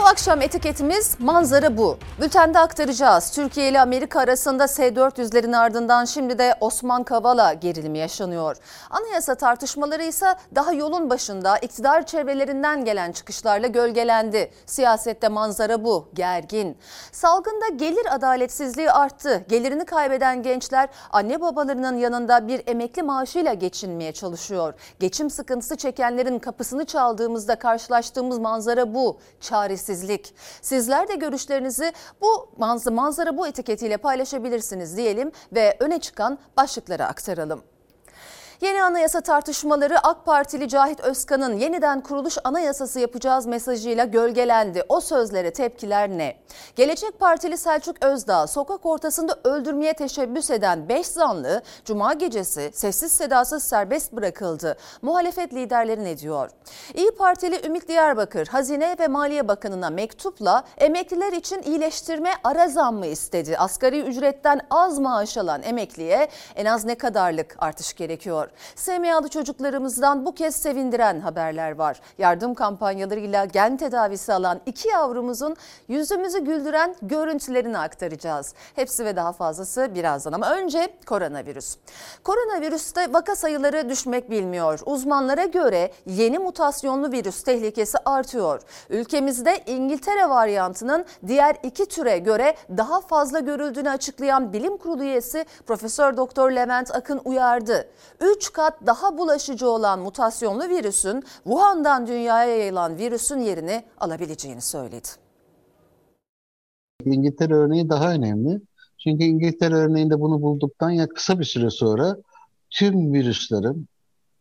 Bu akşam etiketimiz manzara bu. Bültende aktaracağız. Türkiye ile Amerika arasında S-400'lerin ardından şimdi de Osman Kavala gerilimi yaşanıyor. Anayasa tartışmaları ise daha yolun başında iktidar çevrelerinden gelen çıkışlarla gölgelendi. Siyasette manzara bu, gergin. Salgında gelir adaletsizliği arttı. Gelirini kaybeden gençler anne babalarının yanında bir emekli maaşıyla geçinmeye çalışıyor. Geçim sıkıntısı çekenlerin kapısını çaldığımızda karşılaştığımız manzara bu. Çaresiz belirsizlik. Sizler de görüşlerinizi bu manzara bu etiketiyle paylaşabilirsiniz diyelim ve öne çıkan başlıkları aktaralım. Yeni anayasa tartışmaları AK Partili Cahit Özkan'ın yeniden kuruluş anayasası yapacağız mesajıyla gölgelendi. O sözlere tepkiler ne? Gelecek Partili Selçuk Özdağ sokak ortasında öldürmeye teşebbüs eden 5 zanlı Cuma gecesi sessiz sedasız serbest bırakıldı. Muhalefet liderleri ne diyor? İyi Partili Ümit Diyarbakır Hazine ve Maliye Bakanı'na mektupla emekliler için iyileştirme ara zammı istedi. Asgari ücretten az maaş alan emekliye en az ne kadarlık artış gerekiyor? SMA'lı çocuklarımızdan bu kez sevindiren haberler var. Yardım kampanyalarıyla gen tedavisi alan iki yavrumuzun yüzümüzü güldüren görüntülerini aktaracağız. Hepsi ve daha fazlası birazdan ama önce koronavirüs. Koronavirüste vaka sayıları düşmek bilmiyor. Uzmanlara göre yeni mutasyonlu virüs tehlikesi artıyor. Ülkemizde İngiltere varyantının diğer iki türe göre daha fazla görüldüğünü açıklayan bilim kurulu üyesi Profesör Doktor Levent Akın uyardı. 3 3 kat daha bulaşıcı olan mutasyonlu virüsün Wuhan'dan dünyaya yayılan virüsün yerini alabileceğini söyledi. İngiltere örneği daha önemli. Çünkü İngiltere örneğinde bunu bulduktan ya kısa bir süre sonra tüm virüslerin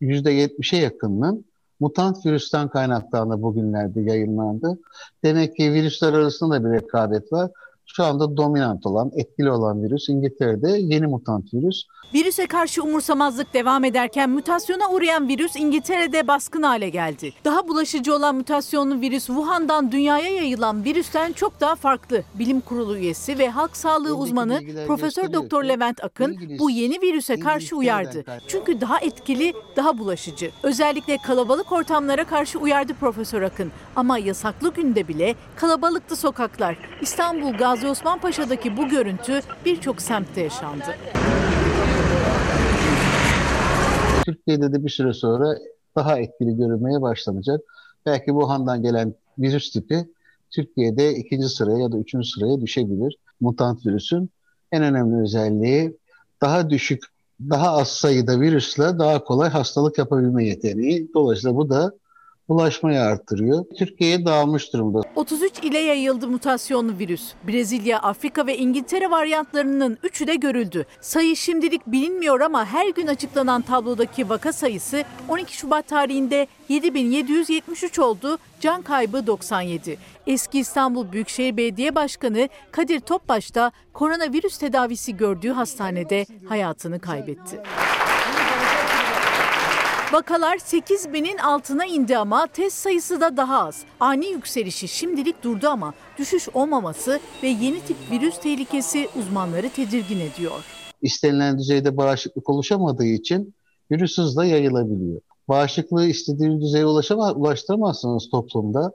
%70'e yakınının mutant virüsten kaynaklandığı bugünlerde yayınlandı. Demek ki virüsler arasında bir rekabet var şu anda dominant olan, etkili olan virüs İngiltere'de yeni mutant virüs. Virüse karşı umursamazlık devam ederken mutasyona uğrayan virüs İngiltere'de baskın hale geldi. Daha bulaşıcı olan mutasyonlu virüs Wuhan'dan dünyaya yayılan virüsten çok daha farklı. Bilim Kurulu üyesi ve halk sağlığı uzmanı Profesör Doktor Levent Akın İngiliz, bu yeni virüse karşı uyardı. Çünkü daha etkili, daha bulaşıcı. Özellikle kalabalık ortamlara karşı uyardı Profesör Akın. Ama yasaklı günde bile kalabalıktı sokaklar. İstanbul Gaz Gazi Osman Paşa'daki bu görüntü birçok semtte yaşandı. Türkiye'de de bir süre sonra daha etkili görülmeye başlanacak. Belki Wuhan'dan gelen virüs tipi Türkiye'de ikinci sıraya ya da üçüncü sıraya düşebilir. Mutant virüsün en önemli özelliği daha düşük, daha az sayıda virüsle daha kolay hastalık yapabilme yeteneği. Dolayısıyla bu da bulaşmayı artırıyor. Türkiye'ye dağılmış durumda. 33 ile yayıldı mutasyonlu virüs. Brezilya, Afrika ve İngiltere varyantlarının üçü de görüldü. Sayı şimdilik bilinmiyor ama her gün açıklanan tablodaki vaka sayısı 12 Şubat tarihinde 7773 oldu, can kaybı 97. Eski İstanbul Büyükşehir Belediye Başkanı Kadir Topbaş da koronavirüs tedavisi gördüğü hastanede hayatını kaybetti. Vakalar 8 binin altına indi ama test sayısı da daha az. Ani yükselişi şimdilik durdu ama düşüş olmaması ve yeni tip virüs tehlikesi uzmanları tedirgin ediyor. İstenilen düzeyde bağışıklık oluşamadığı için virüs hızla yayılabiliyor. Bağışıklığı istediğiniz düzeye ulaşama, ulaştıramazsınız toplumda.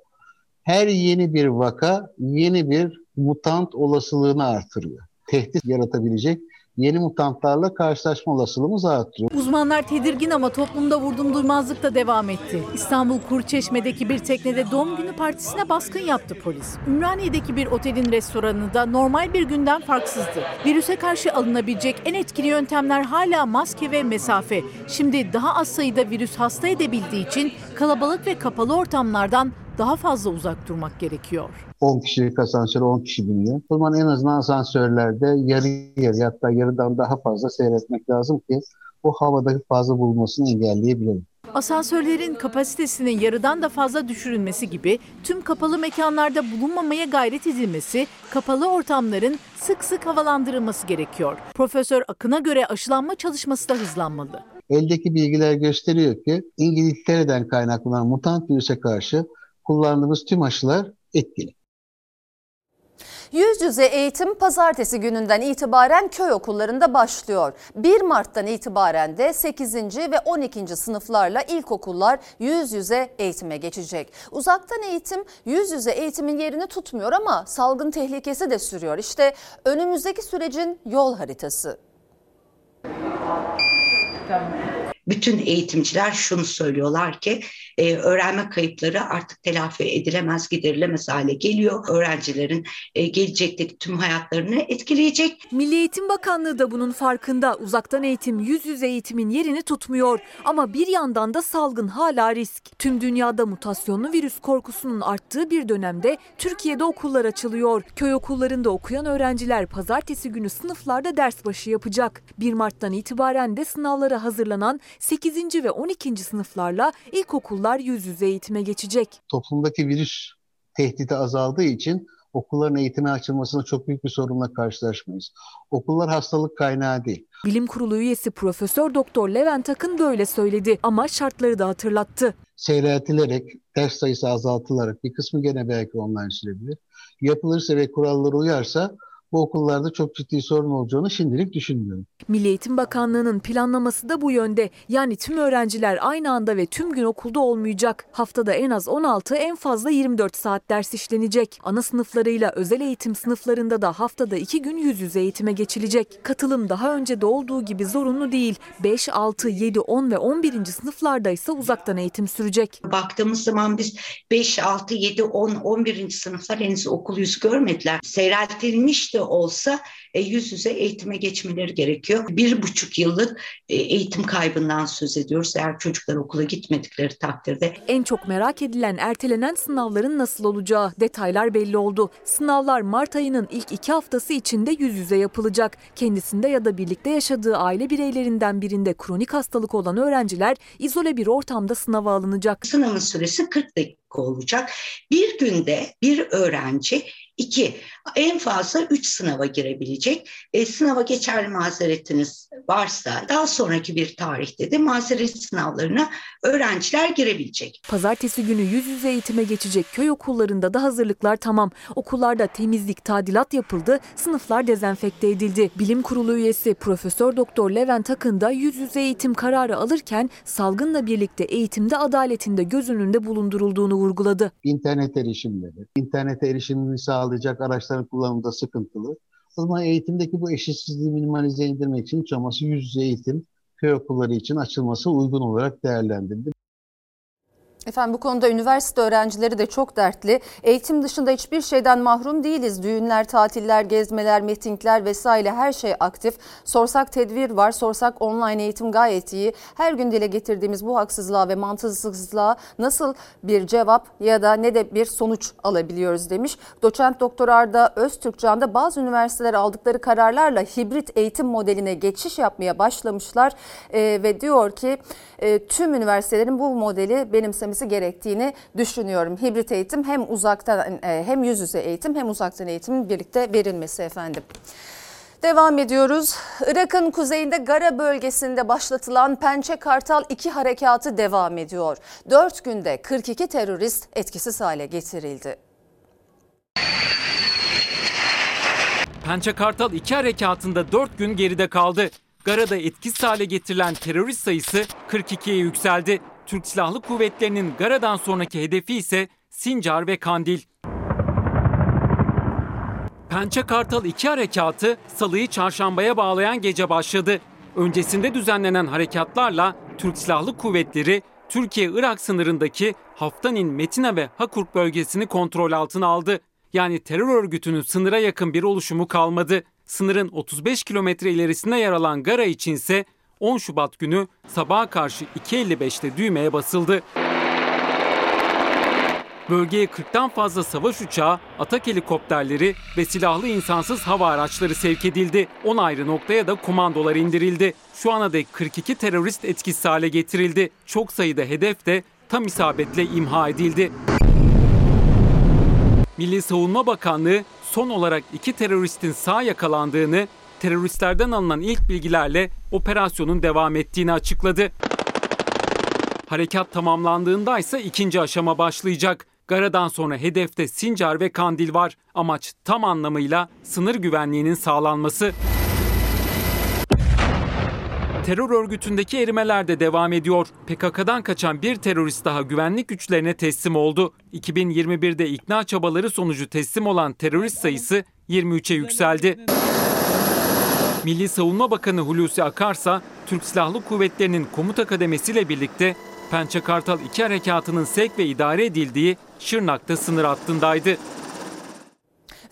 Her yeni bir vaka yeni bir mutant olasılığını artırıyor. Tehdit yaratabilecek yeni mutantlarla karşılaşma olasılığımız artıyor. Uzmanlar tedirgin ama toplumda vurdum duymazlık da devam etti. İstanbul Kurçeşme'deki bir teknede doğum günü partisine baskın yaptı polis. Ümraniye'deki bir otelin restoranı da normal bir günden farksızdı. Virüse karşı alınabilecek en etkili yöntemler hala maske ve mesafe. Şimdi daha az sayıda virüs hasta edebildiği için kalabalık ve kapalı ortamlardan daha fazla uzak durmak gerekiyor. 10 kişilik asansör 10 kişi biniyor. O zaman en azından asansörlerde yarı yarı hatta yarıdan daha fazla seyretmek lazım ki o havada fazla bulunmasını engelleyebilelim. Asansörlerin kapasitesinin yarıdan da fazla düşürülmesi gibi tüm kapalı mekanlarda bulunmamaya gayret edilmesi, kapalı ortamların sık sık havalandırılması gerekiyor. Profesör Akın'a göre aşılanma çalışması da hızlanmalı. Eldeki bilgiler gösteriyor ki İngiltere'den kaynaklanan mutant virüse karşı kullandığımız tüm aşılar etkili. Yüz yüze eğitim pazartesi gününden itibaren köy okullarında başlıyor. 1 Mart'tan itibaren de 8. ve 12. sınıflarla ilkokullar yüz yüze eğitime geçecek. Uzaktan eğitim yüz yüze eğitimin yerini tutmuyor ama salgın tehlikesi de sürüyor. İşte önümüzdeki sürecin yol haritası. Bütün eğitimciler şunu söylüyorlar ki e, öğrenme kayıpları artık telafi edilemez, giderilemez hale geliyor. Öğrencilerin e, gelecekteki tüm hayatlarını etkileyecek. Milli Eğitim Bakanlığı da bunun farkında. Uzaktan eğitim yüz yüze eğitimin yerini tutmuyor. Ama bir yandan da salgın hala risk. Tüm dünyada mutasyonlu virüs korkusunun arttığı bir dönemde Türkiye'de okullar açılıyor. Köy okullarında okuyan öğrenciler pazartesi günü sınıflarda ders başı yapacak. 1 Mart'tan itibaren de sınavlara hazırlanan 8. ve 12. sınıflarla ilkokullar yüz yüze eğitime geçecek. Toplumdaki virüs tehdidi azaldığı için okulların eğitime açılmasında çok büyük bir sorunla karşılaşmayız. Okullar hastalık kaynağı değil. Bilim Kurulu üyesi Profesör Doktor Levent Akın böyle söyledi ama şartları da hatırlattı. Seyreltilerek, ders sayısı azaltılarak bir kısmı gene belki online sürebilir. Yapılırsa ve kurallara uyarsa bu okullarda çok ciddi sorun olacağını şimdilik düşünmüyorum. Milli Eğitim Bakanlığı'nın planlaması da bu yönde. Yani tüm öğrenciler aynı anda ve tüm gün okulda olmayacak. Haftada en az 16, en fazla 24 saat ders işlenecek. Ana sınıflarıyla özel eğitim sınıflarında da haftada 2 gün yüz yüze eğitime geçilecek. Katılım daha önce de olduğu gibi zorunlu değil. 5, 6, 7, 10 ve 11. sınıflarda ise uzaktan eğitim sürecek. Baktığımız zaman biz 5, 6, 7, 10, 11. sınıflar henüz okul yüzü görmediler. Seyreltilmiş de olsa e, yüz yüze eğitime geçmeleri gerekiyor. Bir buçuk yıllık e, eğitim kaybından söz ediyoruz eğer çocuklar okula gitmedikleri takdirde. En çok merak edilen ertelenen sınavların nasıl olacağı detaylar belli oldu. Sınavlar Mart ayının ilk iki haftası içinde yüz yüze yapılacak. Kendisinde ya da birlikte yaşadığı aile bireylerinden birinde kronik hastalık olan öğrenciler izole bir ortamda sınava alınacak. Sınavın süresi 40 dakika olacak. Bir günde bir öğrenci iki, en fazla üç sınava girebilecek. E, sınava geçerli mazeretiniz varsa daha sonraki bir tarihte de mazeret sınavlarına öğrenciler girebilecek. Pazartesi günü yüz yüze eğitime geçecek köy okullarında da hazırlıklar tamam. Okullarda temizlik, tadilat yapıldı, sınıflar dezenfekte edildi. Bilim Kurulu üyesi Profesör Doktor Levent Akın da yüz yüze eğitim kararı alırken salgınla birlikte eğitimde adaletin de göz önünde bulundurulduğunu vurguladı. İnternet erişimleri, internete erişimini sağlayacak araçların kullanımında sıkıntılı. Zaman eğitimdeki bu eşitsizliği minimalize indirmek için çaması yüz yüze eğitim köy okulları için açılması uygun olarak değerlendirildi. Efendim bu konuda üniversite öğrencileri de çok dertli. Eğitim dışında hiçbir şeyden mahrum değiliz. Düğünler, tatiller, gezmeler, mitingler vesaire her şey aktif. Sorsak tedbir var, sorsak online eğitim gayet iyi. Her gün dile getirdiğimiz bu haksızlığa ve mantıksızlığa nasıl bir cevap ya da ne de bir sonuç alabiliyoruz demiş. Doçent Doktor Arda Öztürkcan da bazı üniversiteler aldıkları kararlarla hibrit eğitim modeline geçiş yapmaya başlamışlar. Ee, ve diyor ki e, tüm üniversitelerin bu modeli benimsemesi gerektiğini düşünüyorum. Hibrit eğitim hem uzaktan e, hem yüz yüze eğitim hem uzaktan eğitimin birlikte verilmesi efendim. Devam ediyoruz. Irak'ın kuzeyinde Gara bölgesinde başlatılan Pençe Kartal 2 harekatı devam ediyor. 4 günde 42 terörist etkisiz hale getirildi. Pençe Kartal 2 harekatında 4 gün geride kaldı. Gara'da etkisiz hale getirilen terörist sayısı 42'ye yükseldi. Türk Silahlı Kuvvetleri'nin Gara'dan sonraki hedefi ise Sincar ve Kandil. Pençe Kartal 2 harekatı salıyı çarşambaya bağlayan gece başladı. Öncesinde düzenlenen harekatlarla Türk Silahlı Kuvvetleri Türkiye-Irak sınırındaki Haftanin, Metina ve Hakurk bölgesini kontrol altına aldı. Yani terör örgütünün sınıra yakın bir oluşumu kalmadı. Sınırın 35 kilometre ilerisinde yer alan Gara içinse 10 Şubat günü sabaha karşı 2.55'te düğmeye basıldı. Bölgeye 40'tan fazla savaş uçağı, atak helikopterleri ve silahlı insansız hava araçları sevk edildi. 10 ayrı noktaya da komandolar indirildi. Şu ana dek 42 terörist etkisiz hale getirildi. Çok sayıda hedef de tam isabetle imha edildi. Milli Savunma Bakanlığı son olarak iki teröristin sağ yakalandığını, teröristlerden alınan ilk bilgilerle operasyonun devam ettiğini açıkladı. Harekat tamamlandığında ise ikinci aşama başlayacak. Gara'dan sonra hedefte Sincar ve Kandil var. Amaç tam anlamıyla sınır güvenliğinin sağlanması. Terör örgütündeki erimeler de devam ediyor. PKK'dan kaçan bir terörist daha güvenlik güçlerine teslim oldu. 2021'de ikna çabaları sonucu teslim olan terörist sayısı 23'e yükseldi. Milli Savunma Bakanı Hulusi Akarsa, Türk Silahlı Kuvvetleri'nin komuta kademesiyle birlikte Pençe Kartal 2 harekatının sevk ve idare edildiği Şırnak'ta sınır hattındaydı.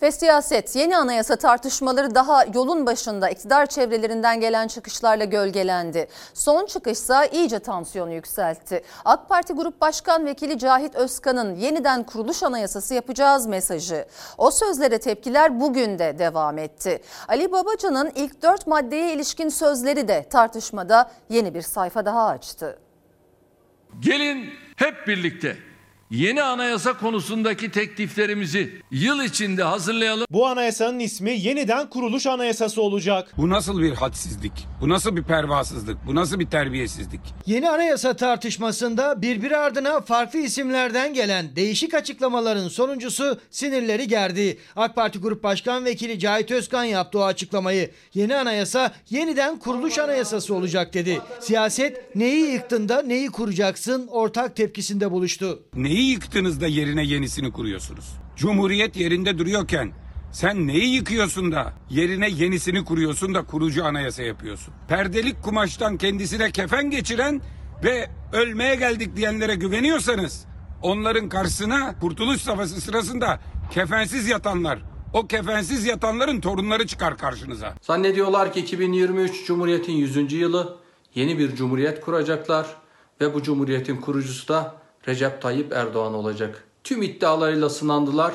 Ve siyaset yeni anayasa tartışmaları daha yolun başında iktidar çevrelerinden gelen çıkışlarla gölgelendi. Son çıkışsa iyice tansiyonu yükseltti. AK Parti Grup Başkan Vekili Cahit Özkan'ın yeniden kuruluş anayasası yapacağız mesajı. O sözlere tepkiler bugün de devam etti. Ali Babacan'ın ilk dört maddeye ilişkin sözleri de tartışmada yeni bir sayfa daha açtı. Gelin hep birlikte yeni anayasa konusundaki tekliflerimizi yıl içinde hazırlayalım. Bu anayasanın ismi yeniden kuruluş anayasası olacak. Bu nasıl bir hadsizlik? Bu nasıl bir pervasızlık? Bu nasıl bir terbiyesizlik? Yeni anayasa tartışmasında birbiri ardına farklı isimlerden gelen değişik açıklamaların sonuncusu sinirleri gerdi. AK Parti Grup Başkan Vekili Cahit Özkan yaptı o açıklamayı. Yeni anayasa yeniden kuruluş anayasası olacak dedi. Siyaset neyi yıktın da neyi kuracaksın ortak tepkisinde buluştu. Neyi yıktınız da yerine yenisini kuruyorsunuz? Cumhuriyet yerinde duruyorken sen neyi yıkıyorsun da yerine yenisini kuruyorsun da kurucu anayasa yapıyorsun? Perdelik kumaştan kendisine kefen geçiren ve ölmeye geldik diyenlere güveniyorsanız onların karşısına Kurtuluş Savaşı sırasında kefensiz yatanlar, o kefensiz yatanların torunları çıkar karşınıza. Zannediyorlar ki 2023 Cumhuriyet'in 100. yılı yeni bir cumhuriyet kuracaklar ve bu cumhuriyetin kurucusu da Recep Tayyip Erdoğan olacak. Tüm iddialarıyla sınandılar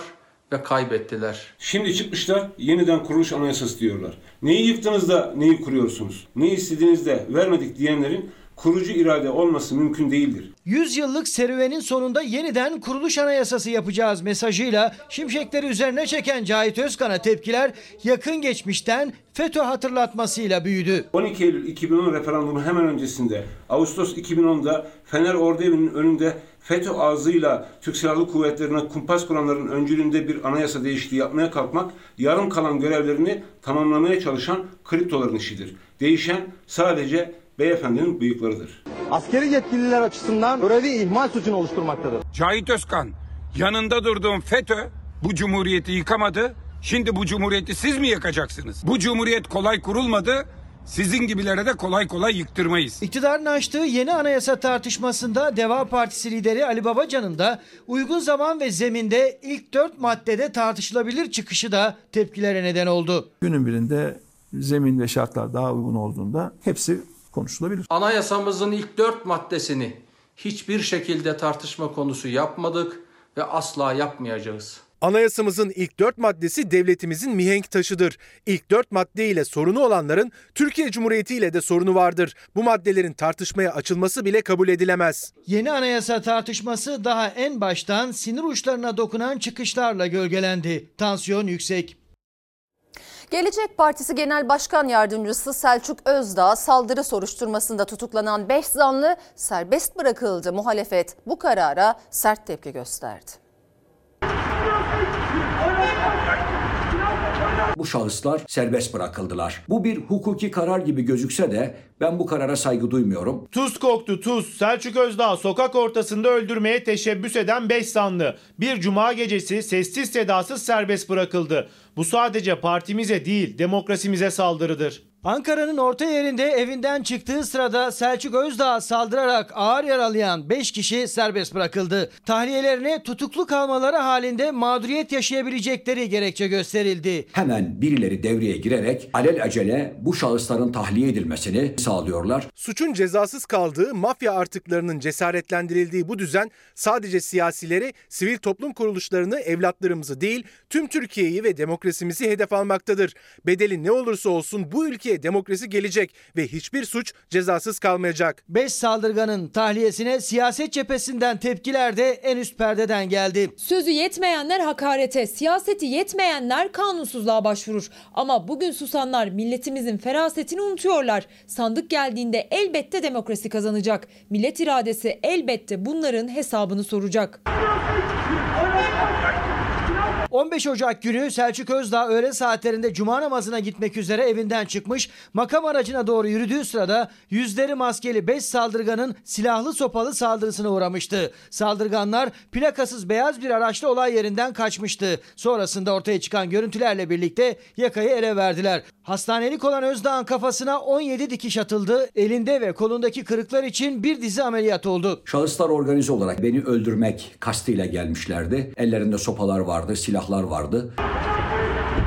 ve kaybettiler. Şimdi çıkmışlar yeniden kuruluş anayasası diyorlar. Neyi yıktınız da neyi kuruyorsunuz? Ne istediğiniz de vermedik diyenlerin kurucu irade olması mümkün değildir. 100 yıllık serüvenin sonunda yeniden kuruluş anayasası yapacağız mesajıyla şimşekleri üzerine çeken Cahit Özkan'a tepkiler yakın geçmişten FETÖ hatırlatmasıyla büyüdü. 12 Eylül 2010 referandumu hemen öncesinde Ağustos 2010'da Fener Orduevi'nin önünde FETÖ ağzıyla Türk Silahlı Kuvvetleri'ne kumpas kuranların öncülüğünde bir anayasa değişikliği yapmaya kalkmak yarım kalan görevlerini tamamlamaya çalışan kriptoların işidir. Değişen sadece beyefendinin bıyıklarıdır. Askeri yetkililer açısından görevi ihmal suçunu oluşturmaktadır. Cahit Özkan yanında durduğum FETÖ bu cumhuriyeti yıkamadı. Şimdi bu cumhuriyeti siz mi yakacaksınız? Bu cumhuriyet kolay kurulmadı. Sizin gibilere de kolay kolay yıktırmayız. İktidarın açtığı yeni anayasa tartışmasında Deva Partisi lideri Ali Babacan'ın da uygun zaman ve zeminde ilk dört maddede tartışılabilir çıkışı da tepkilere neden oldu. Günün birinde zemin ve şartlar daha uygun olduğunda hepsi konuşulabilir. Anayasamızın ilk dört maddesini hiçbir şekilde tartışma konusu yapmadık ve asla yapmayacağız. Anayasamızın ilk dört maddesi devletimizin mihenk taşıdır. İlk dört madde ile sorunu olanların Türkiye Cumhuriyeti ile de sorunu vardır. Bu maddelerin tartışmaya açılması bile kabul edilemez. Yeni anayasa tartışması daha en baştan sinir uçlarına dokunan çıkışlarla gölgelendi. Tansiyon yüksek. Gelecek Partisi Genel Başkan Yardımcısı Selçuk Özdağ saldırı soruşturmasında tutuklanan 5 zanlı serbest bırakıldı. Muhalefet bu karara sert tepki gösterdi. Bu şahıslar serbest bırakıldılar. Bu bir hukuki karar gibi gözükse de ben bu karara saygı duymuyorum. Tuz koktu tuz. Selçuk Özdağ sokak ortasında öldürmeye teşebbüs eden 5 sanlı. Bir cuma gecesi sessiz sedasız serbest bırakıldı. Bu sadece partimize değil demokrasimize saldırıdır. Ankara'nın orta yerinde evinden çıktığı sırada Selçuk Özdağ saldırarak ağır yaralayan 5 kişi serbest bırakıldı. Tahliyelerine tutuklu kalmaları halinde mağduriyet yaşayabilecekleri gerekçe gösterildi. Hemen birileri devreye girerek alel acele bu şahısların tahliye edilmesini sağlıyorlar. Suçun cezasız kaldığı, mafya artıklarının cesaretlendirildiği bu düzen sadece siyasileri, sivil toplum kuruluşlarını, evlatlarımızı değil tüm Türkiye'yi ve demokrasimizi hedef almaktadır. Bedeli ne olursa olsun bu ülkeye demokrasi gelecek ve hiçbir suç cezasız kalmayacak. 5 saldırganın tahliyesine siyaset cephesinden tepkiler de en üst perdeden geldi. Sözü yetmeyenler hakarete, siyaseti yetmeyenler kanunsuzluğa başvurur. Ama bugün susanlar milletimizin ferasetini unutuyorlar. Sandık geldiğinde elbette demokrasi kazanacak. Millet iradesi elbette bunların hesabını soracak. 15 Ocak günü Selçuk Özdağ öğle saatlerinde cuma namazına gitmek üzere evinden çıkmış. Makam aracına doğru yürüdüğü sırada yüzleri maskeli 5 saldırganın silahlı sopalı saldırısına uğramıştı. Saldırganlar plakasız beyaz bir araçla olay yerinden kaçmıştı. Sonrasında ortaya çıkan görüntülerle birlikte yakayı ele verdiler. Hastanelik olan Özdağ'ın kafasına 17 dikiş atıldı. Elinde ve kolundaki kırıklar için bir dizi ameliyat oldu. Şahıslar organize olarak beni öldürmek kastıyla gelmişlerdi. Ellerinde sopalar vardı, silahlar vardı.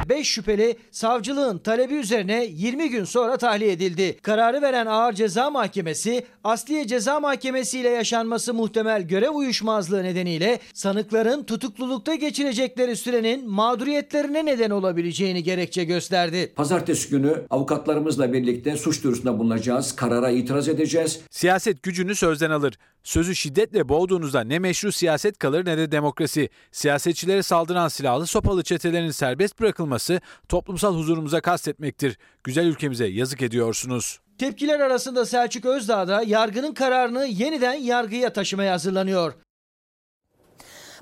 5 şüpheli savcılığın talebi üzerine 20 gün sonra tahliye edildi. Kararı veren Ağır Ceza Mahkemesi, Asliye Ceza Mahkemesi ile yaşanması muhtemel görev uyuşmazlığı nedeniyle sanıkların tutuklulukta geçirecekleri sürenin mağduriyetlerine neden olabileceğini gerekçe gösterdi. Pazartesi günü avukatlarımızla birlikte suç duyurusunda bulunacağız. Karara itiraz edeceğiz. Siyaset gücünü sözden alır. Sözü şiddetle boğduğunuzda ne meşru siyaset kalır ne de demokrasi. Siyasetçilere saldıran silahlı sopalı çetelerin serbest bırakılması toplumsal huzurumuza kastetmektir. Güzel ülkemize yazık ediyorsunuz. Tepkiler arasında Selçuk Özdağ da yargının kararını yeniden yargıya taşımaya hazırlanıyor.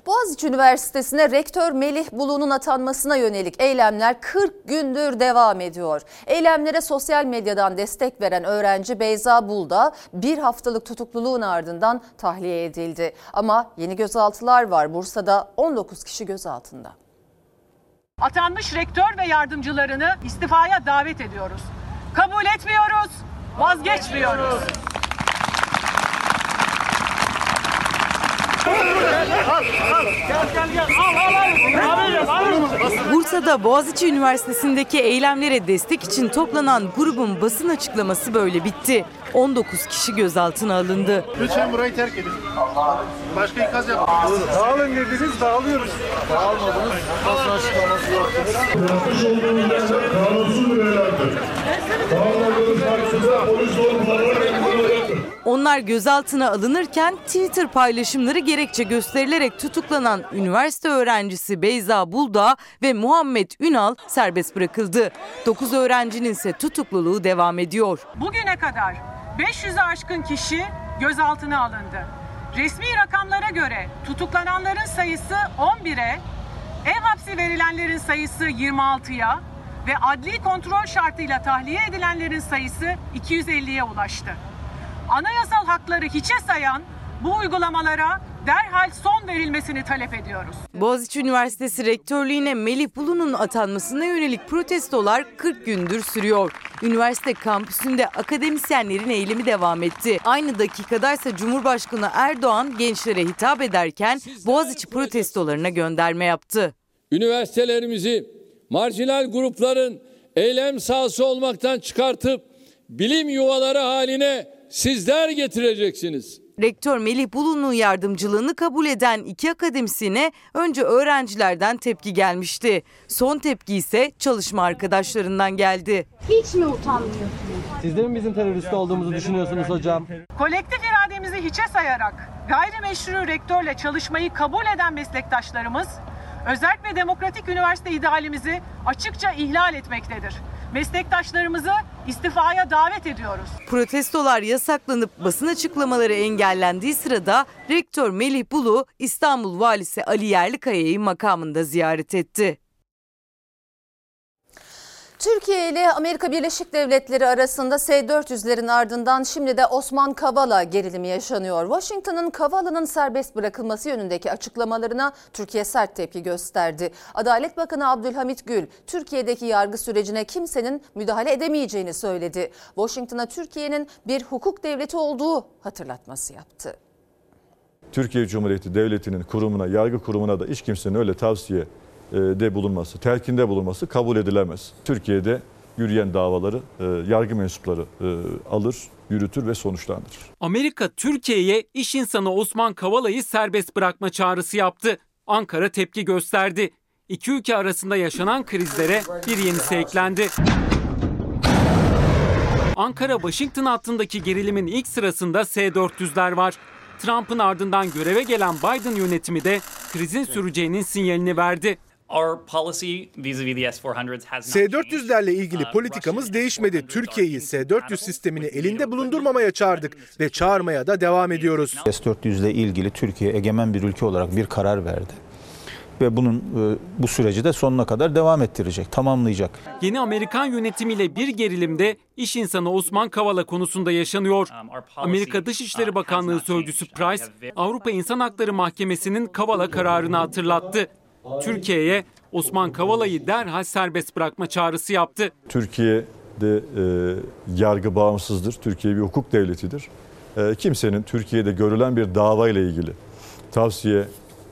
Boğaziçi Üniversitesi'ne rektör Melih Bulu'nun atanmasına yönelik eylemler 40 gündür devam ediyor. Eylemlere sosyal medyadan destek veren öğrenci Beyza Bul da bir haftalık tutukluluğun ardından tahliye edildi. Ama yeni gözaltılar var. Bursa'da 19 kişi gözaltında. Atanmış rektör ve yardımcılarını istifaya davet ediyoruz. Kabul etmiyoruz, vazgeçmiyoruz. Bursa'da Boğaziçi Üniversitesi'ndeki eylemlere destek için toplanan grubun basın açıklaması böyle bitti. 19 kişi gözaltına alındı. Lütfen burayı terk edin. Başka ikaz yapmayın. Dağılın dediniz, dağılıyoruz. Dağılmadınız. Basın açıklaması yaptınız. Yapmış olduğunuz yasak kanunsuz bir eylemdir. Dağılmadığınız takdirde polis olmaları emredilir. Onlar gözaltına alınırken Twitter paylaşımları gerekçe gösterilerek tutuklanan üniversite öğrencisi Beyza Bulda ve Muhammed Ünal serbest bırakıldı. 9 öğrencinin ise tutukluluğu devam ediyor. Bugüne kadar 500'e aşkın kişi gözaltına alındı. Resmi rakamlara göre tutuklananların sayısı 11'e, ev hapsi verilenlerin sayısı 26'ya ve adli kontrol şartıyla tahliye edilenlerin sayısı 250'ye ulaştı. Anayasal hakları hiçe sayan bu uygulamalara derhal son verilmesini talep ediyoruz. Boğaziçi Üniversitesi rektörlüğüne Melih Bulu'nun atanmasına yönelik protestolar 40 gündür sürüyor. Üniversite kampüsünde akademisyenlerin eylemi devam etti. Aynı dakikadaysa Cumhurbaşkanı Erdoğan gençlere hitap ederken Boğaziçi protestolarına gönderme yaptı. Üniversitelerimizi marjinal grupların eylem sahası olmaktan çıkartıp bilim yuvaları haline sizler getireceksiniz. Rektör Melih Bulu'nun yardımcılığını kabul eden iki akademisyene önce öğrencilerden tepki gelmişti. Son tepki ise çalışma arkadaşlarından geldi. Hiç mi utanmıyorsunuz? Siz de mi bizim terörist olduğumuzu düşünüyorsunuz hocam? Kolektif irademizi hiçe sayarak gayrimeşru rektörle çalışmayı kabul eden meslektaşlarımız özerk ve demokratik üniversite idealimizi açıkça ihlal etmektedir. Meslektaşlarımızı istifaya davet ediyoruz. Protestolar yasaklanıp basın açıklamaları engellendiği sırada rektör Melih Bulu İstanbul Valisi Ali Yerlikaya'yı makamında ziyaret etti. Türkiye ile Amerika Birleşik Devletleri arasında S-400'lerin ardından şimdi de Osman Kavala gerilimi yaşanıyor. Washington'ın Kavala'nın serbest bırakılması yönündeki açıklamalarına Türkiye sert tepki gösterdi. Adalet Bakanı Abdülhamit Gül, Türkiye'deki yargı sürecine kimsenin müdahale edemeyeceğini söyledi. Washington'a Türkiye'nin bir hukuk devleti olduğu hatırlatması yaptı. Türkiye Cumhuriyeti Devleti'nin kurumuna, yargı kurumuna da hiç kimsenin öyle tavsiye de bulunması, telkinde bulunması kabul edilemez. Türkiye'de yürüyen davaları yargı mensupları alır, yürütür ve sonuçlandırır. Amerika Türkiye'ye iş insanı Osman Kavala'yı serbest bırakma çağrısı yaptı. Ankara tepki gösterdi. İki ülke arasında yaşanan krizlere bir yenisi eklendi. Ankara-Washington hattındaki gerilimin ilk sırasında S-400'ler var. Trump'ın ardından göreve gelen Biden yönetimi de krizin süreceğinin sinyalini verdi. S-400'lerle ilgili politikamız değişmedi. Türkiye'yi S-400 sistemini elinde bulundurmamaya çağırdık ve çağırmaya da devam ediyoruz. S-400 ile ilgili Türkiye egemen bir ülke olarak bir karar verdi. ve bunun e, bu süreci de sonuna kadar devam ettirecek, tamamlayacak. Yeni Amerikan yönetimiyle bir gerilimde iş insanı Osman Kavala konusunda yaşanıyor. Amerika Dışişleri Bakanlığı Sözcüsü Price, Avrupa İnsan Hakları Mahkemesi'nin Kavala kararını hatırlattı. Türkiye'ye Osman Kavala'yı derhal serbest bırakma çağrısı yaptı. Türkiye'de e, yargı bağımsızdır. Türkiye bir hukuk devletidir. E, kimsenin Türkiye'de görülen bir dava ile ilgili tavsiye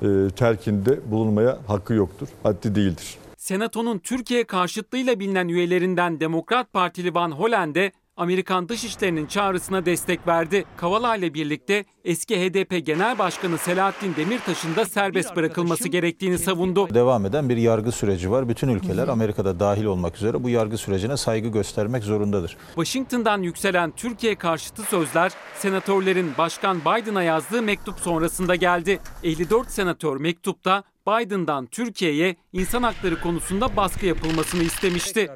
e, terkinde bulunmaya hakkı yoktur. Haddi değildir. Senato'nun Türkiye karşıtlığıyla bilinen üyelerinden Demokrat Partili Van Hollen'de Amerikan Dışişleri'nin çağrısına destek verdi. Kavala ile birlikte eski HDP Genel Başkanı Selahattin Demirtaş'ın da serbest bırakılması gerektiğini savundu. Devam eden bir yargı süreci var. Bütün ülkeler Amerika'da dahil olmak üzere bu yargı sürecine saygı göstermek zorundadır. Washington'dan yükselen Türkiye karşıtı sözler senatörlerin Başkan Biden'a yazdığı mektup sonrasında geldi. 54 senatör mektupta Biden'dan Türkiye'ye insan hakları konusunda baskı yapılmasını istemişti.